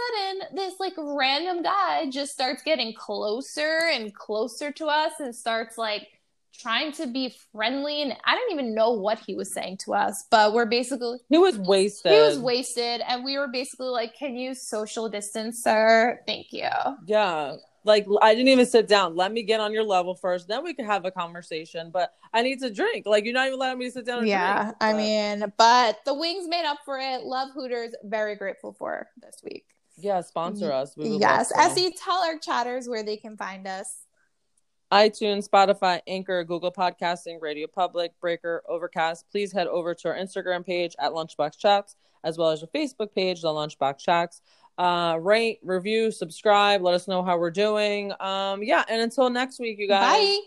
sudden, this like random guy just starts getting closer and closer to us and starts like trying to be friendly. And I don't even know what he was saying to us, but we're basically, He was wasted. he was wasted. And we were basically like, Can you social distance, sir? Thank you. Yeah. Like I didn't even sit down. Let me get on your level first, then we could have a conversation. But I need to drink. Like you're not even letting me sit down. And Yeah. drink. I mean, but the wings made up for it. Love Hooters. Very grateful for this week. yeah, sponsor us. Yes. Essie, tell our chatters where they can find us. iTunes, Spotify, Anchor, Google Podcasting, Radio Public, Breaker, Overcast. Please head over to our Instagram page at Lunchbox Chats, as well as our Facebook page, The Lunchbox Chats. Uh, rate, review, subscribe. Let us know how we're doing. Um, yeah, and until next week, you guys. Bye.